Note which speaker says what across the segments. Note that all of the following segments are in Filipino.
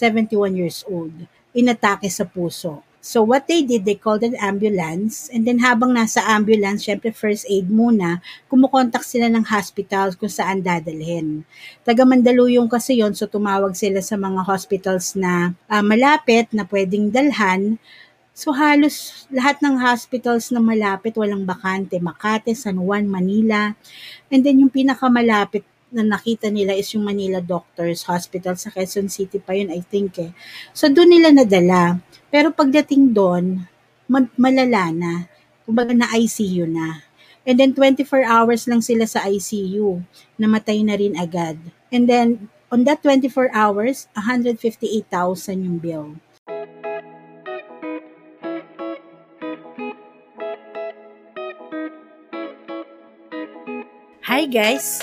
Speaker 1: 71 years old, inatake sa puso. So what they did, they called an ambulance and then habang nasa ambulance, syempre first aid muna, kumukontak sila ng hospital kung saan dadalhin. Taga Mandaluyong kasi yon so tumawag sila sa mga hospitals na uh, malapit na pwedeng dalhan. So halos lahat ng hospitals na malapit walang bakante, Makati, San Juan, Manila. And then yung pinakamalapit na nakita nila is yung Manila Doctors Hospital sa Quezon City pa yun, I think eh. So doon nila nadala. Pero pagdating doon, malala na. Kumbaga na ICU na. And then 24 hours lang sila sa ICU. Namatay na rin agad. And then on that 24 hours, 158,000 yung bill. Hi guys!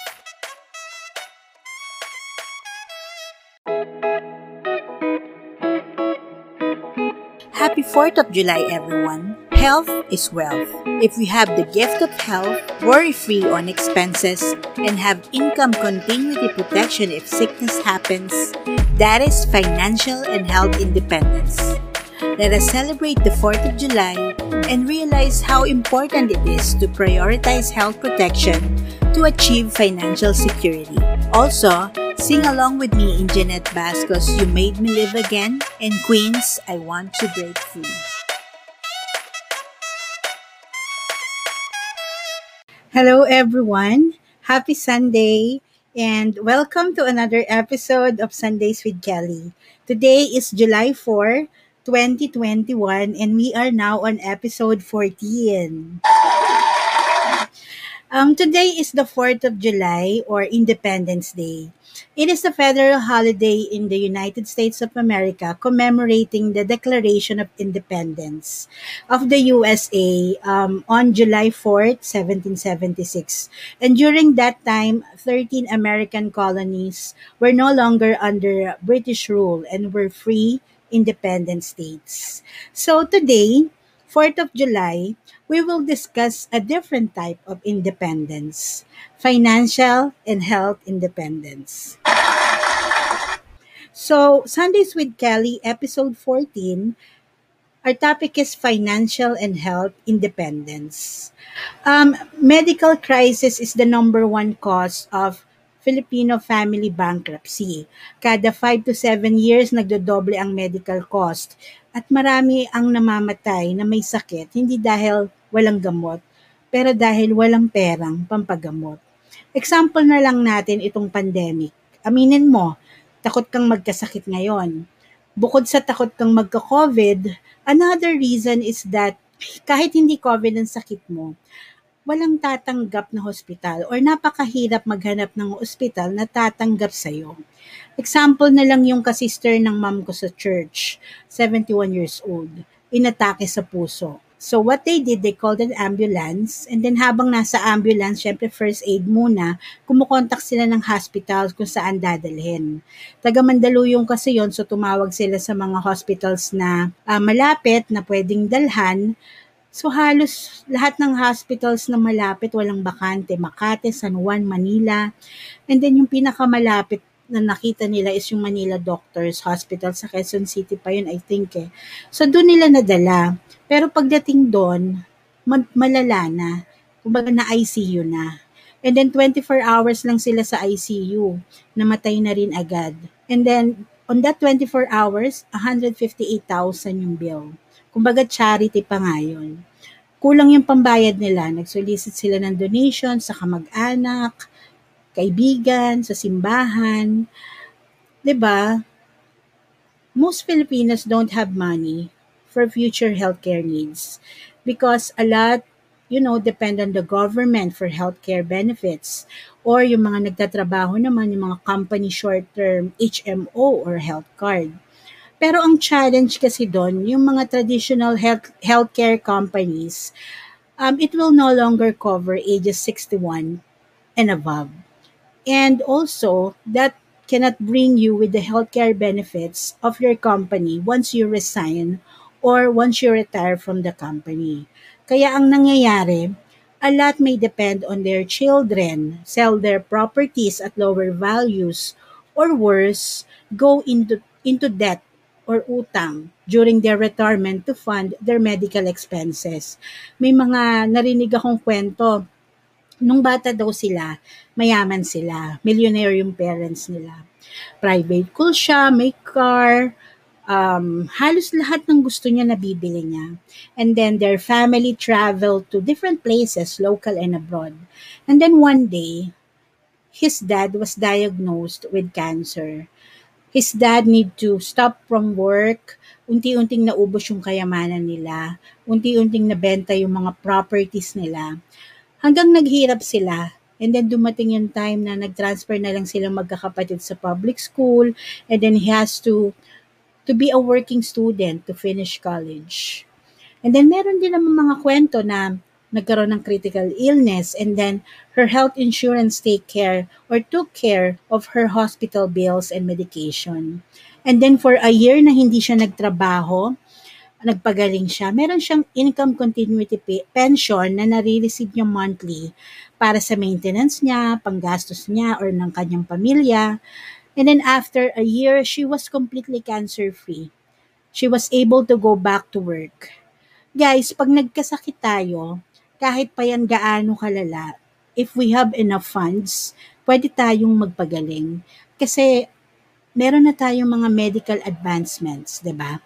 Speaker 1: Happy 4th of July, everyone. Health is wealth. If we have the gift of health, worry free on expenses, and have income continuity protection if sickness happens, that is financial and health independence. Let us celebrate the 4th of July and realize how important it is to prioritize health protection to achieve financial security. Also, sing along with me in Jeanette Basco's You Made Me Live Again and Queen's I Want to Break Free. Hello, everyone. Happy Sunday and welcome to another episode of Sundays with Kelly. Today is July 4, 2021, and we are now on episode 14. Um, today is the 4th of July or Independence Day. It is a federal holiday in the United States of America commemorating the Declaration of Independence of the USA um, on July 4th, 1776. And during that time, 13 American colonies were no longer under British rule and were free independent states. So today, 4th of July, we will discuss a different type of independence financial and health independence. So, Sundays with Kelly, episode 14, our topic is financial and health independence. Um, medical crisis is the number one cause of Filipino family bankruptcy. Kada 5 to 7 years, nagdodoble ang medical cost. At marami ang namamatay na may sakit, hindi dahil walang gamot, pero dahil walang perang pampagamot. Example na lang natin itong pandemic. Aminin mo, takot kang magkasakit ngayon. Bukod sa takot kang magka-COVID, another reason is that kahit hindi COVID ang sakit mo, walang tatanggap na hospital or napakahirap maghanap ng hospital na tatanggap sa'yo. Example na lang yung kasister ng mom ko sa church, 71 years old, inatake sa puso. So what they did, they called an ambulance and then habang nasa ambulance, syempre first aid muna, kumukontak sila ng hospital kung saan dadalhin. Taga Mandaluyong kasi yon so tumawag sila sa mga hospitals na uh, malapit na pwedeng dalhan So halos lahat ng hospitals na malapit walang bakante, Makati, San Juan, Manila. And then yung pinakamalapit na nakita nila is yung Manila Doctors Hospital sa Quezon City pa yun, I think eh. So doon nila nadala. Pero pagdating doon, malala na. Kumbaga na ICU na. And then 24 hours lang sila sa ICU. Namatay na rin agad. And then on that 24 hours, 158,000 yung bill. Kumbaga charity pa nga yun. Kulang yung pambayad nila. Nag-solicit sila ng donation sa kamag-anak, kaibigan, sa simbahan. ba? Diba? Most Filipinos don't have money for future healthcare needs because a lot you know, depend on the government for healthcare benefits or yung mga nagtatrabaho naman, yung mga company short-term HMO or health card. Pero ang challenge kasi doon, yung mga traditional health healthcare companies, um, it will no longer cover ages 61 and above. And also, that cannot bring you with the healthcare benefits of your company once you resign or once you retire from the company. Kaya ang nangyayari, a lot may depend on their children, sell their properties at lower values, or worse, go into, into debt or utang during their retirement to fund their medical expenses. May mga narinig akong kwento nung bata daw sila, mayaman sila, millionaire yung parents nila. Private school siya, may car, um, halos lahat ng gusto niya nabibili niya. And then their family traveled to different places, local and abroad. And then one day, his dad was diagnosed with cancer. His dad need to stop from work, unti-unting naubos yung kayamanan nila, unti-unting nabenta yung mga properties nila hanggang naghirap sila. And then dumating yung time na nag-transfer na lang silang magkakapatid sa public school and then he has to to be a working student to finish college. And then meron din naman mga kwento na nagkaroon ng critical illness and then her health insurance take care or took care of her hospital bills and medication. And then for a year na hindi siya nagtrabaho, nagpagaling siya, meron siyang income continuity pay, pension na nare-receive niya monthly para sa maintenance niya, panggastos niya, or ng kanyang pamilya. And then after a year, she was completely cancer-free. She was able to go back to work. Guys, pag nagkasakit tayo, kahit pa yan gaano kalala, if we have enough funds, pwede tayong magpagaling. Kasi meron na tayong mga medical advancements, 'di ba?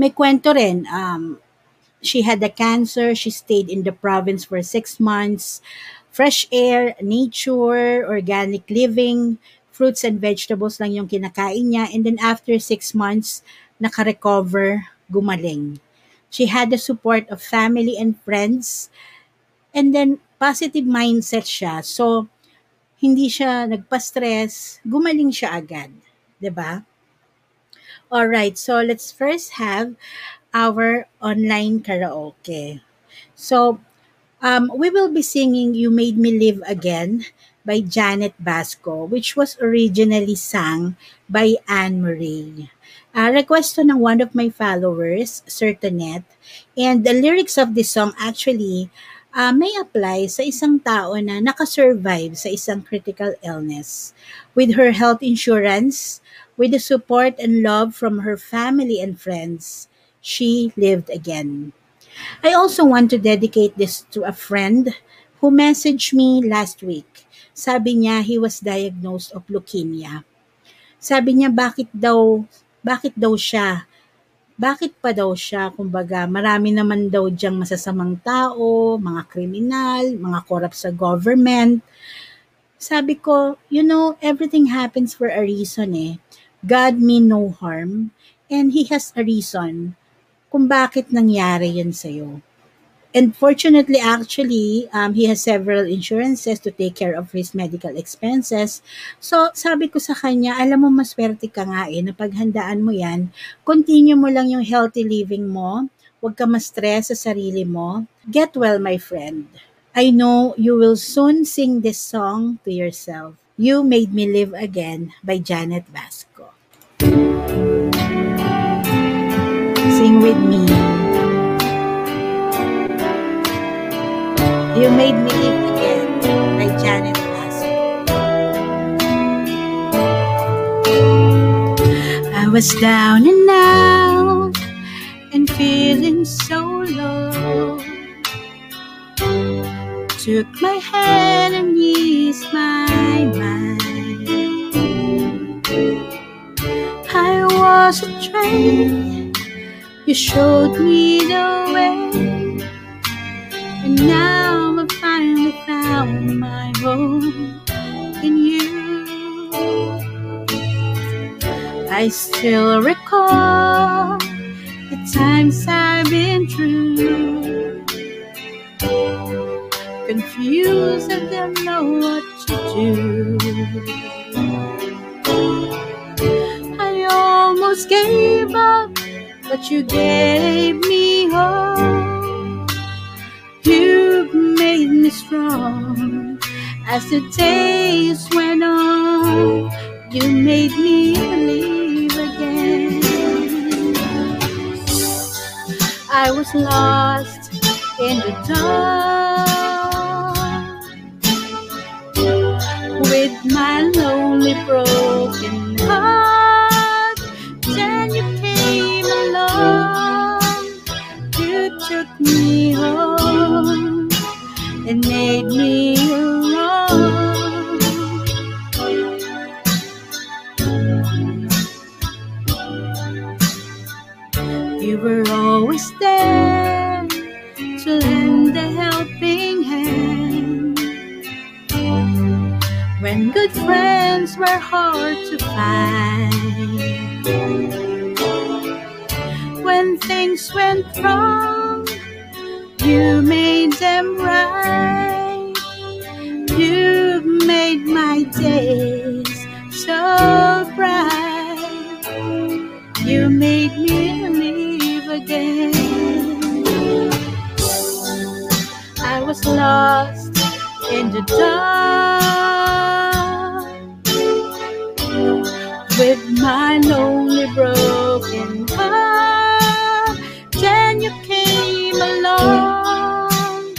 Speaker 1: May kwento rin, um, she had a cancer, she stayed in the province for six months, fresh air, nature, organic living, fruits and vegetables lang yung kinakain niya. And then after six months, nakarecover, gumaling. She had the support of family and friends. And then, positive mindset siya. So, hindi siya nagpa-stress, gumaling siya agad. ba? All right, so let's first have our online karaoke. So, um, we will be singing You Made Me Live Again by Janet Basco, which was originally sung by Anne Marie. Uh, request to ng one of my followers, Certanet, and the lyrics of this song actually uh, may apply sa isang tao na nakasurvive sa isang critical illness. With her health insurance, With the support and love from her family and friends, she lived again. I also want to dedicate this to a friend who messaged me last week. Sabi niya he was diagnosed of leukemia. Sabi niya bakit daw bakit daw siya bakit pa daw siya? Kumbaga, marami naman daw diyang masasamang tao, mga kriminal, mga korap sa government. Sabi ko, you know, everything happens for a reason eh. God mean no harm and He has a reason kung bakit nangyari yun sa'yo. And fortunately, actually, um, he has several insurances to take care of his medical expenses. So, sabi ko sa kanya, alam mo, maswerte ka nga eh, napaghandaan mo yan. Continue mo lang yung healthy living mo. Huwag ka ma-stress sa sarili mo. Get well, my friend. I know you will soon sing this song to yourself. You Made Me Live Again by Janet Vasco. Sing with me. Made Me Live Again by Janet Vasco. I was down and out and feeling so low. Took my hand and eased my mind. I was a train. You showed me the I still recall the times I've been through. Confused and don't know what to do. I almost gave up, but you gave me hope. You've made me strong as the days went on. You made me believe again. I was lost in the dark with my lonely broken heart. Then you came along, you took me home and made me were always there to lend a helping hand. When good friends were hard to find. When things went wrong, you made them right. You made my days so bright. Again. I was lost in the dark with my lonely broken heart. Then you came along,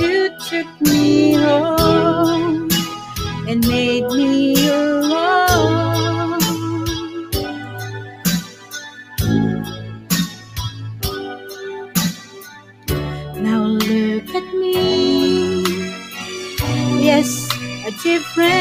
Speaker 1: you took me home and made me a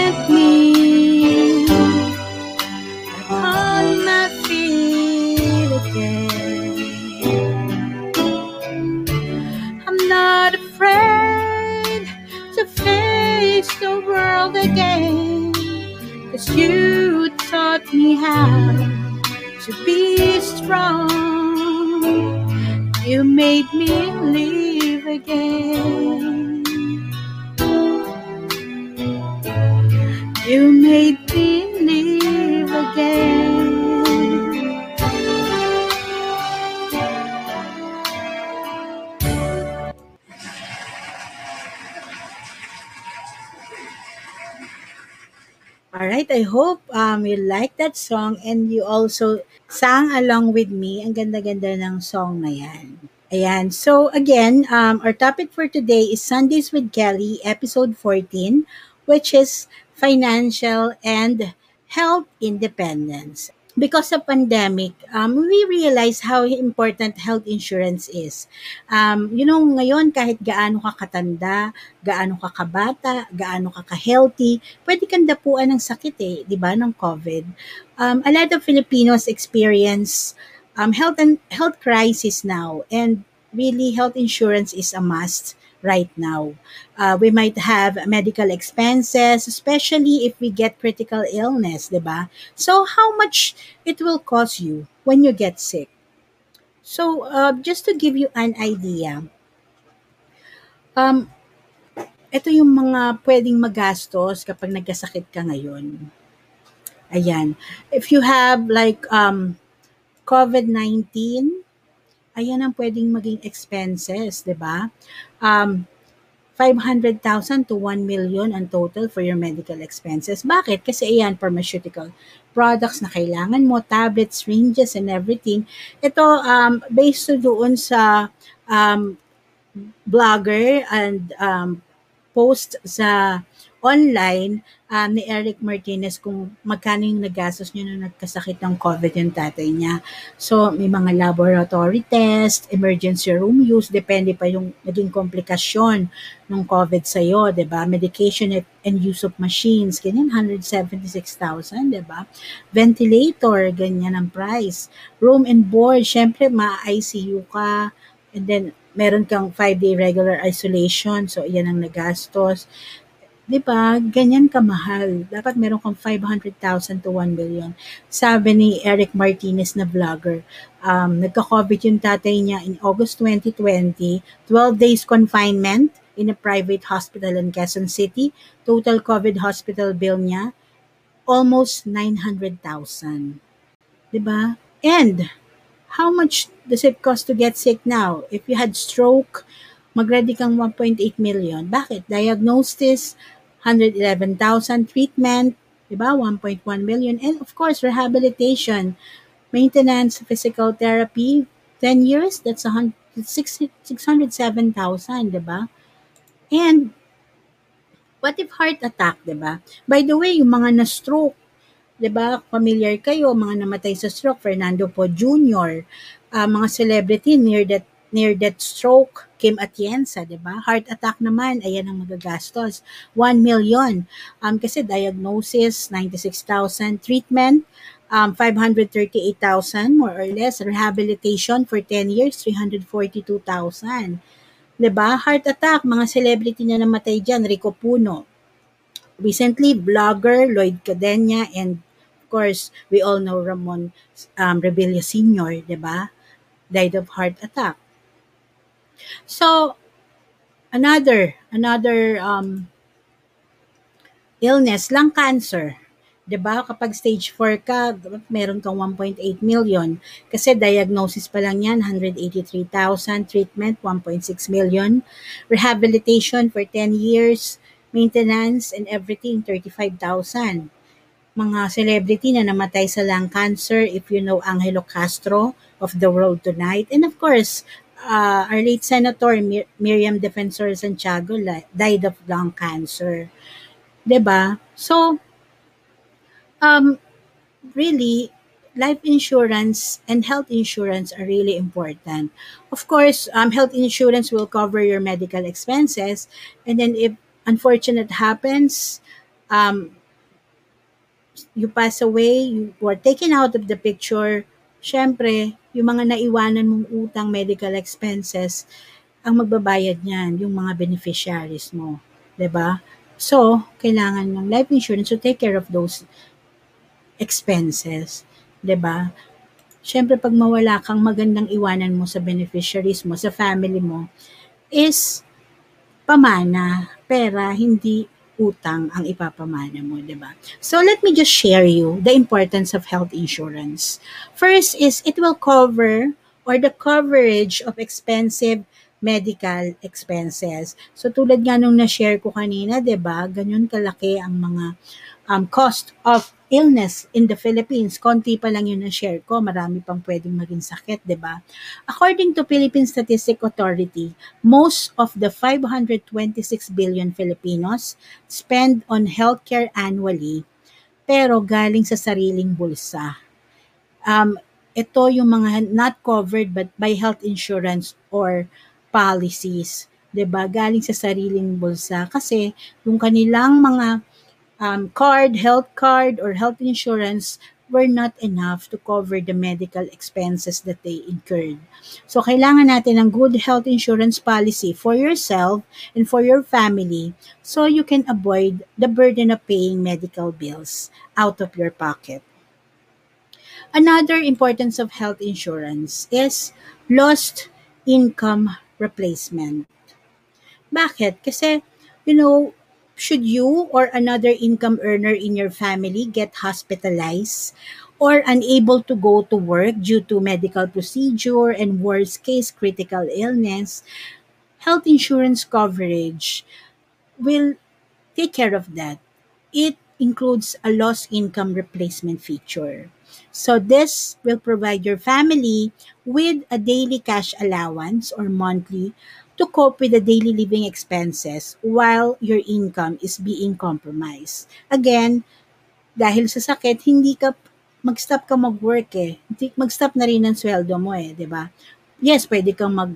Speaker 1: All right, I hope um, you like that song and you also sang along with me. Ang ganda-ganda ng song na yan. Ayan. So again, um, our topic for today is Sundays with Kelly, episode 14, which is financial and health independence. Because of pandemic, um, we realize how important health insurance is. Um, you know, ngayon kahit gaano ka katanda, gaano ka kabata, gaano ka ka-healthy, pwede kang dapuan ng sakit eh, di ba, ng COVID. Um, a lot of Filipinos experience um, health and health crisis now and really health insurance is a must right now. Uh, we might have medical expenses, especially if we get critical illness, di ba? So how much it will cost you when you get sick? So uh, just to give you an idea, um, ito yung mga pwedeng magastos kapag nagkasakit ka ngayon. Ayan. If you have like um, COVID-19, ayan ang pwedeng maging expenses, di ba? Um, 500,000 to 1 million ang total for your medical expenses. Bakit? Kasi ayan, pharmaceutical products na kailangan mo, tablets, syringes, and everything. Ito, um, based doon sa um, blogger and um, post sa online um, ni Eric Martinez kung magkano yung nagastos niya nung nagkasakit ng COVID yung tatay niya. So, may mga laboratory test, emergency room use, depende pa yung naging komplikasyon ng COVID sa'yo, ba? Medication at- and use of machines, ganyan, 176,000, di ba? Ventilator, ganyan ang price. Room and board, syempre, ma-ICU ka, and then, meron kang 5-day regular isolation, so, yan ang nagastos. 'Di ba? Ganyan kamahal. Dapat meron kang 500,000 to 1 billion. Sabi ni Eric Martinez na vlogger, um, nagka-COVID yung tatay niya in August 2020, 12 days confinement in a private hospital in Quezon City. Total COVID hospital bill niya, almost 900,000. 'Di ba? And how much does it cost to get sick now? If you had stroke, mag-ready kang 1.8 million. Bakit? Diagnosis, 111,000. Treatment, diba? 1.1 million. And of course, rehabilitation, maintenance, physical therapy, 10 years, that's 607,000, diba? And what if heart attack, diba? By the way, yung mga na-stroke, 'di ba? Familiar kayo mga namatay sa stroke, Fernando Po Jr., uh, mga celebrity near that near that stroke, Kim Atienza, 'di ba? Heart attack naman, ayan ang magagastos. 1 million. Um kasi diagnosis 96,000, treatment um 538,000 more or less, rehabilitation for 10 years 342,000. 'Di ba? Heart attack, mga celebrity na namatay diyan, Rico Puno, recently vlogger Lloyd Cadena and of course we all know Ramon um, Rebilla Sr., 'di ba? Died of heart attack. So another another um, illness, lung cancer. 'di ba? Kapag stage 4 ka, meron kang 1.8 million. Kasi diagnosis pa lang 'yan, 183,000, treatment 1.6 million, rehabilitation for 10 years, maintenance and everything, 35,000. Mga celebrity na namatay sa lung cancer, if you know Angelo Castro of The World Tonight. And of course, uh, our late Senator Mir- Miriam Defensor Santiago died of lung cancer. 'Di ba? So, um, really, life insurance and health insurance are really important. Of course, um, health insurance will cover your medical expenses, and then if unfortunate happens, um, you pass away, you are taken out of the picture, syempre, yung mga naiwanan mong utang medical expenses, ang magbabayad niyan, yung mga beneficiaries mo. ba? Diba? So, kailangan ng life insurance to take care of those expenses. ba? Diba? Syempre, pag mawala kang magandang iwanan mo sa beneficiaries mo, sa family mo, is pamana, pera, hindi utang ang ipapamana mo, di ba? So let me just share you the importance of health insurance. First is it will cover or the coverage of expensive medical expenses. So tulad nga nung na-share ko kanina, 'di ba? Ganyan kalaki ang mga um, cost of illness in the Philippines. Konti pa lang yun na-share ko. Marami pang pwedeng maging sakit, di ba? According to Philippine Statistic Authority, most of the 526 billion Filipinos spend on healthcare annually pero galing sa sariling bulsa. Um, ito yung mga not covered but by health insurance or policies. 'di ba? Galing sa sariling bulsa kasi yung kanilang mga um, card, health card, or health insurance were not enough to cover the medical expenses that they incurred. So, kailangan natin ng good health insurance policy for yourself and for your family so you can avoid the burden of paying medical bills out of your pocket. Another importance of health insurance is lost income replacement. Bakit? Kasi, you know, should you or another income earner in your family get hospitalized or unable to go to work due to medical procedure and worst case critical illness, health insurance coverage will take care of that. It includes a lost income replacement feature. So this will provide your family with a daily cash allowance or monthly to cope with the daily living expenses while your income is being compromised. Again, dahil sa sakit, hindi ka mag-stop ka mag-work eh. Mag-stop na rin ang sweldo mo eh, di ba? Yes, pwede kang mag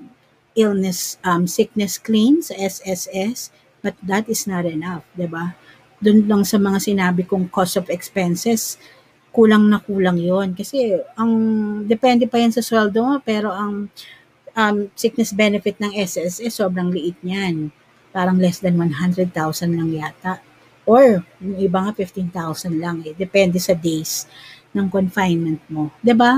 Speaker 1: illness um, sickness claim sa SSS, but that is not enough, di ba? Doon lang sa mga sinabi kong cost of expenses, kulang na kulang yon Kasi ang depende pa yan sa sweldo mo, pero ang um, sickness benefit ng SSS, sobrang liit niyan. Parang less than 100,000 lang yata. Or, yung iba nga 15,000 lang eh. Depende sa days ng confinement mo. ba? Diba?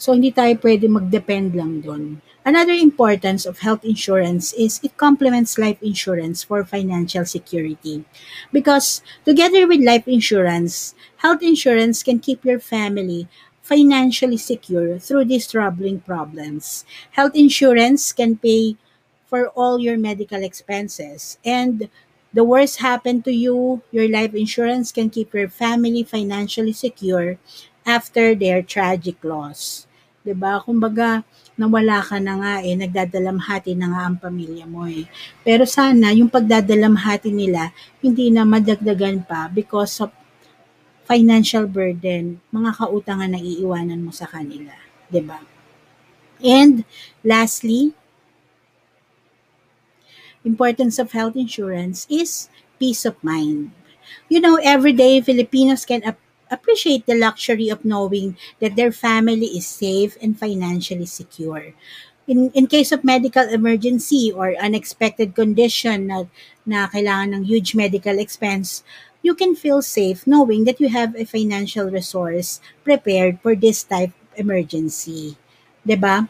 Speaker 1: So, hindi tayo pwede mag-depend lang doon. Another importance of health insurance is it complements life insurance for financial security. Because together with life insurance, health insurance can keep your family financially secure through these troubling problems. Health insurance can pay for all your medical expenses. And the worst happen to you, your life insurance can keep your family financially secure after their tragic loss. 'Di ba? Kumbaga, nawala ka na nga eh, nagdadalamhati na nga ang pamilya mo eh. Pero sana yung pagdadalamhati nila hindi na madagdagan pa because of financial burden, mga kautangan na iiwanan mo sa kanila, 'di ba? And lastly, importance of health insurance is peace of mind. You know, every day Filipinos can ap- appreciate the luxury of knowing that their family is safe and financially secure. In, in case of medical emergency or unexpected condition na, na kailangan ng huge medical expense, you can feel safe knowing that you have a financial resource prepared for this type of emergency. ba?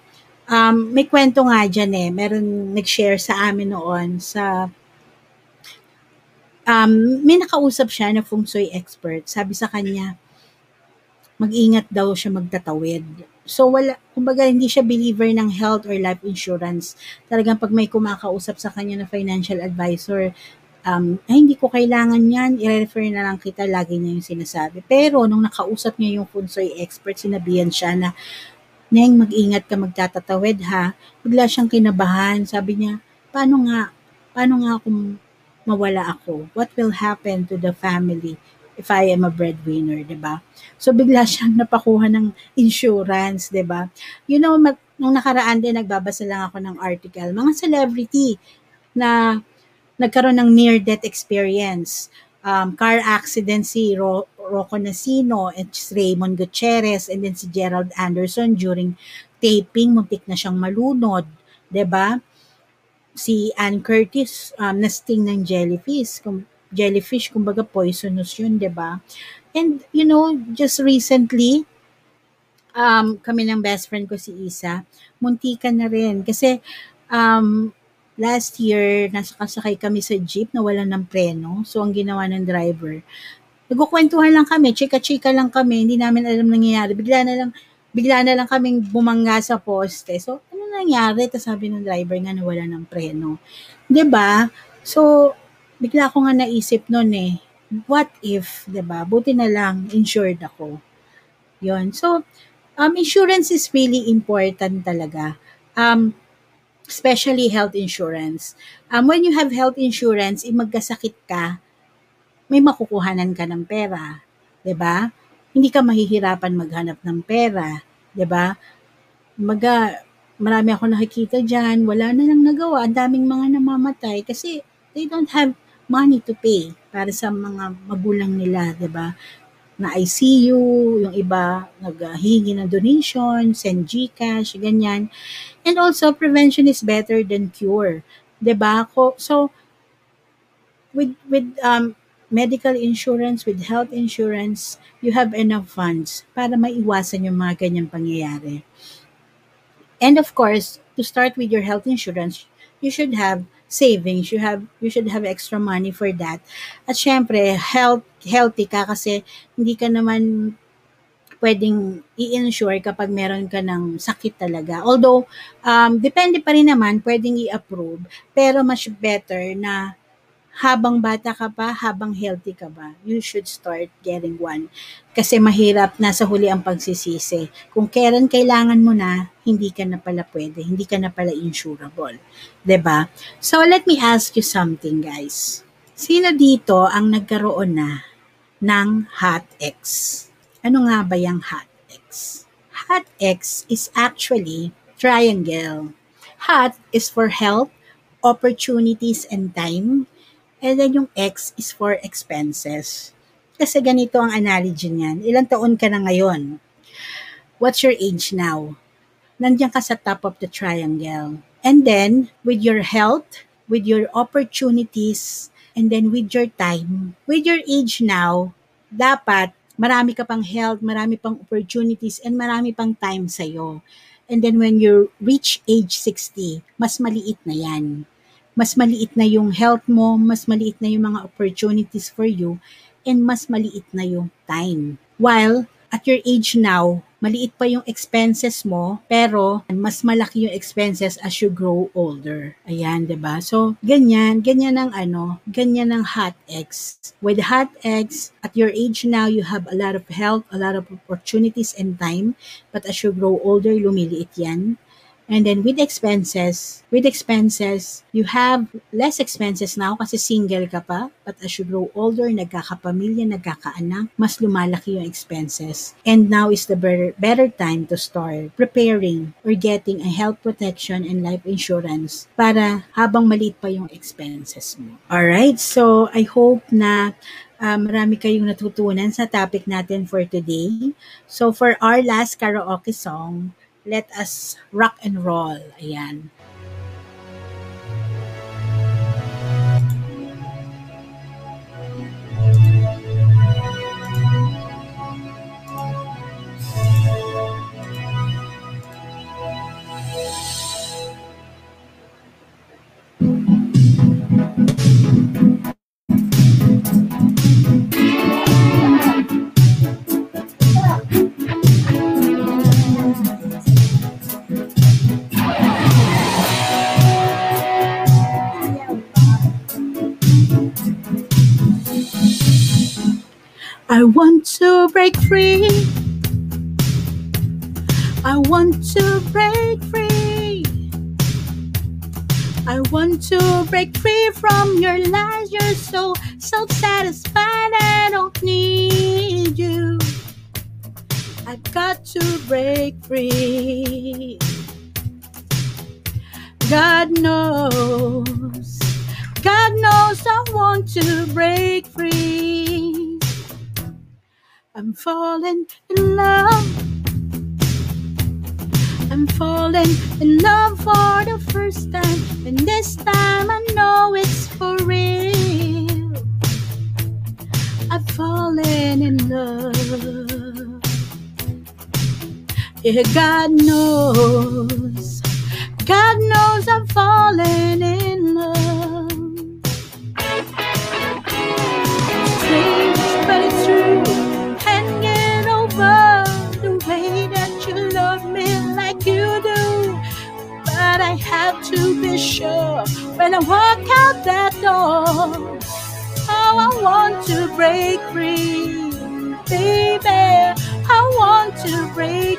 Speaker 1: Um, may kwento nga dyan eh. Meron nag-share sa amin noon sa um, may nakausap siya na feng shui expert. Sabi sa kanya, mag-ingat daw siya magtatawid. So wala, kumbaga hindi siya believer ng health or life insurance. Talagang pag may kumakausap sa kanya na financial advisor, um, ay hindi ko kailangan yan, i-refer na lang kita, lagi niya yung sinasabi. Pero nung nakausap niya yung shui expert, sinabihan siya na Neng, mag-ingat ka magtatatawid ha. Bigla siyang kinabahan. Sabi niya, paano nga, paano nga kung mawala ako? What will happen to the family if I am a breadwinner, di ba? So, bigla siyang napakuha ng insurance, di ba? You know, mag, nung nakaraan din, nagbabasa lang ako ng article. Mga celebrity na nagkaroon ng near-death experience. Um, car accident si Ro- Rocco Nasino at Raymond Gutierrez and then si Gerald Anderson during taping, muntik na siyang malunod. ba? Si Ann Curtis, um, nasting ng jellyfish. Kung, jellyfish, kumbaga poisonous yun, ba? And, you know, just recently, um, kami ng best friend ko si Isa, muntikan na rin. Kasi, um, last year, nasa kasakay kami sa jeep na wala ng preno. So, ang ginawa ng driver, Nagkukwentuhan lang kami, chika-chika lang kami, hindi namin alam nangyayari. Bigla na lang, bigla na lang kaming bumangga sa poste. So, ano nangyari? Tapos sabi ng driver nga na wala ng preno. ba diba? So, bigla ko nga naisip noon eh, what if, ba diba? Buti na lang, insured ako. Yon So, um, insurance is really important talaga. Um, especially health insurance. Um, when you have health insurance, eh, magkasakit ka, may makukuhanan ka ng pera, 'di ba? Hindi ka mahihirapan maghanap ng pera, 'di ba? Maga marami ako nakikita diyan, wala na lang nagawa, ang daming mga namamatay kasi they don't have money to pay para sa mga magulang nila, 'di ba? Na ICU, yung iba naghihingi ng donation, send GCash, ganyan. And also prevention is better than cure, ba? So with with um medical insurance, with health insurance, you have enough funds para maiwasan yung mga ganyang pangyayari. And of course, to start with your health insurance, you should have savings, you have you should have extra money for that. At syempre, health healthy ka kasi hindi ka naman pwedeng i-insure kapag meron ka ng sakit talaga. Although, um, depende pa rin naman, pwedeng i-approve, pero much better na habang bata ka pa, habang healthy ka ba, you should start getting one. Kasi mahirap na sa huli ang pagsisisi. Kung kailan kailangan mo na, hindi ka na pala pwede, hindi ka na pala insurable. ba? Diba? So let me ask you something guys. Sino dito ang nagkaroon na ng Hot X? Ano nga ba yung Hot X? Hot X is actually triangle. Hot is for health, opportunities, and time. And then yung X is for expenses. Kasi ganito ang analogy niyan. Ilang taon ka na ngayon? What's your age now? Nandiyan ka sa top of the triangle. And then, with your health, with your opportunities, and then with your time, with your age now, dapat marami ka pang health, marami pang opportunities, and marami pang time sa'yo. And then when you reach age 60, mas maliit na yan mas maliit na yung health mo, mas maliit na yung mga opportunities for you, and mas maliit na yung time. While at your age now, maliit pa yung expenses mo, pero mas malaki yung expenses as you grow older. Ayan, 'di ba? So, ganyan, ganyan ang ano, ganyan ang hot eggs. With hot eggs, at your age now, you have a lot of health, a lot of opportunities and time, but as you grow older, lumiliit yan. And then with expenses, with expenses, you have less expenses now kasi single ka pa. But as you grow older, nagkakapamilya, nagkakaanak, mas lumalaki yung expenses. And now is the better, better time to start preparing or getting a health protection and life insurance para habang maliit pa yung expenses mo. Alright, so I hope na uh, marami kayong natutunan sa topic natin for today. So for our last karaoke song, let us rock and roll. Ayan. Break free from your lies. You're so self satisfied. I don't need you. I've got to break free. God knows, God knows I want to break free. I'm falling in love. I'm falling in love for the first time, and this time I know it's for real. I've fallen in love. Yeah, God knows. God knows I'm falling in love. Sure when I walk out that door. Oh, I want to break free, baby. I want to break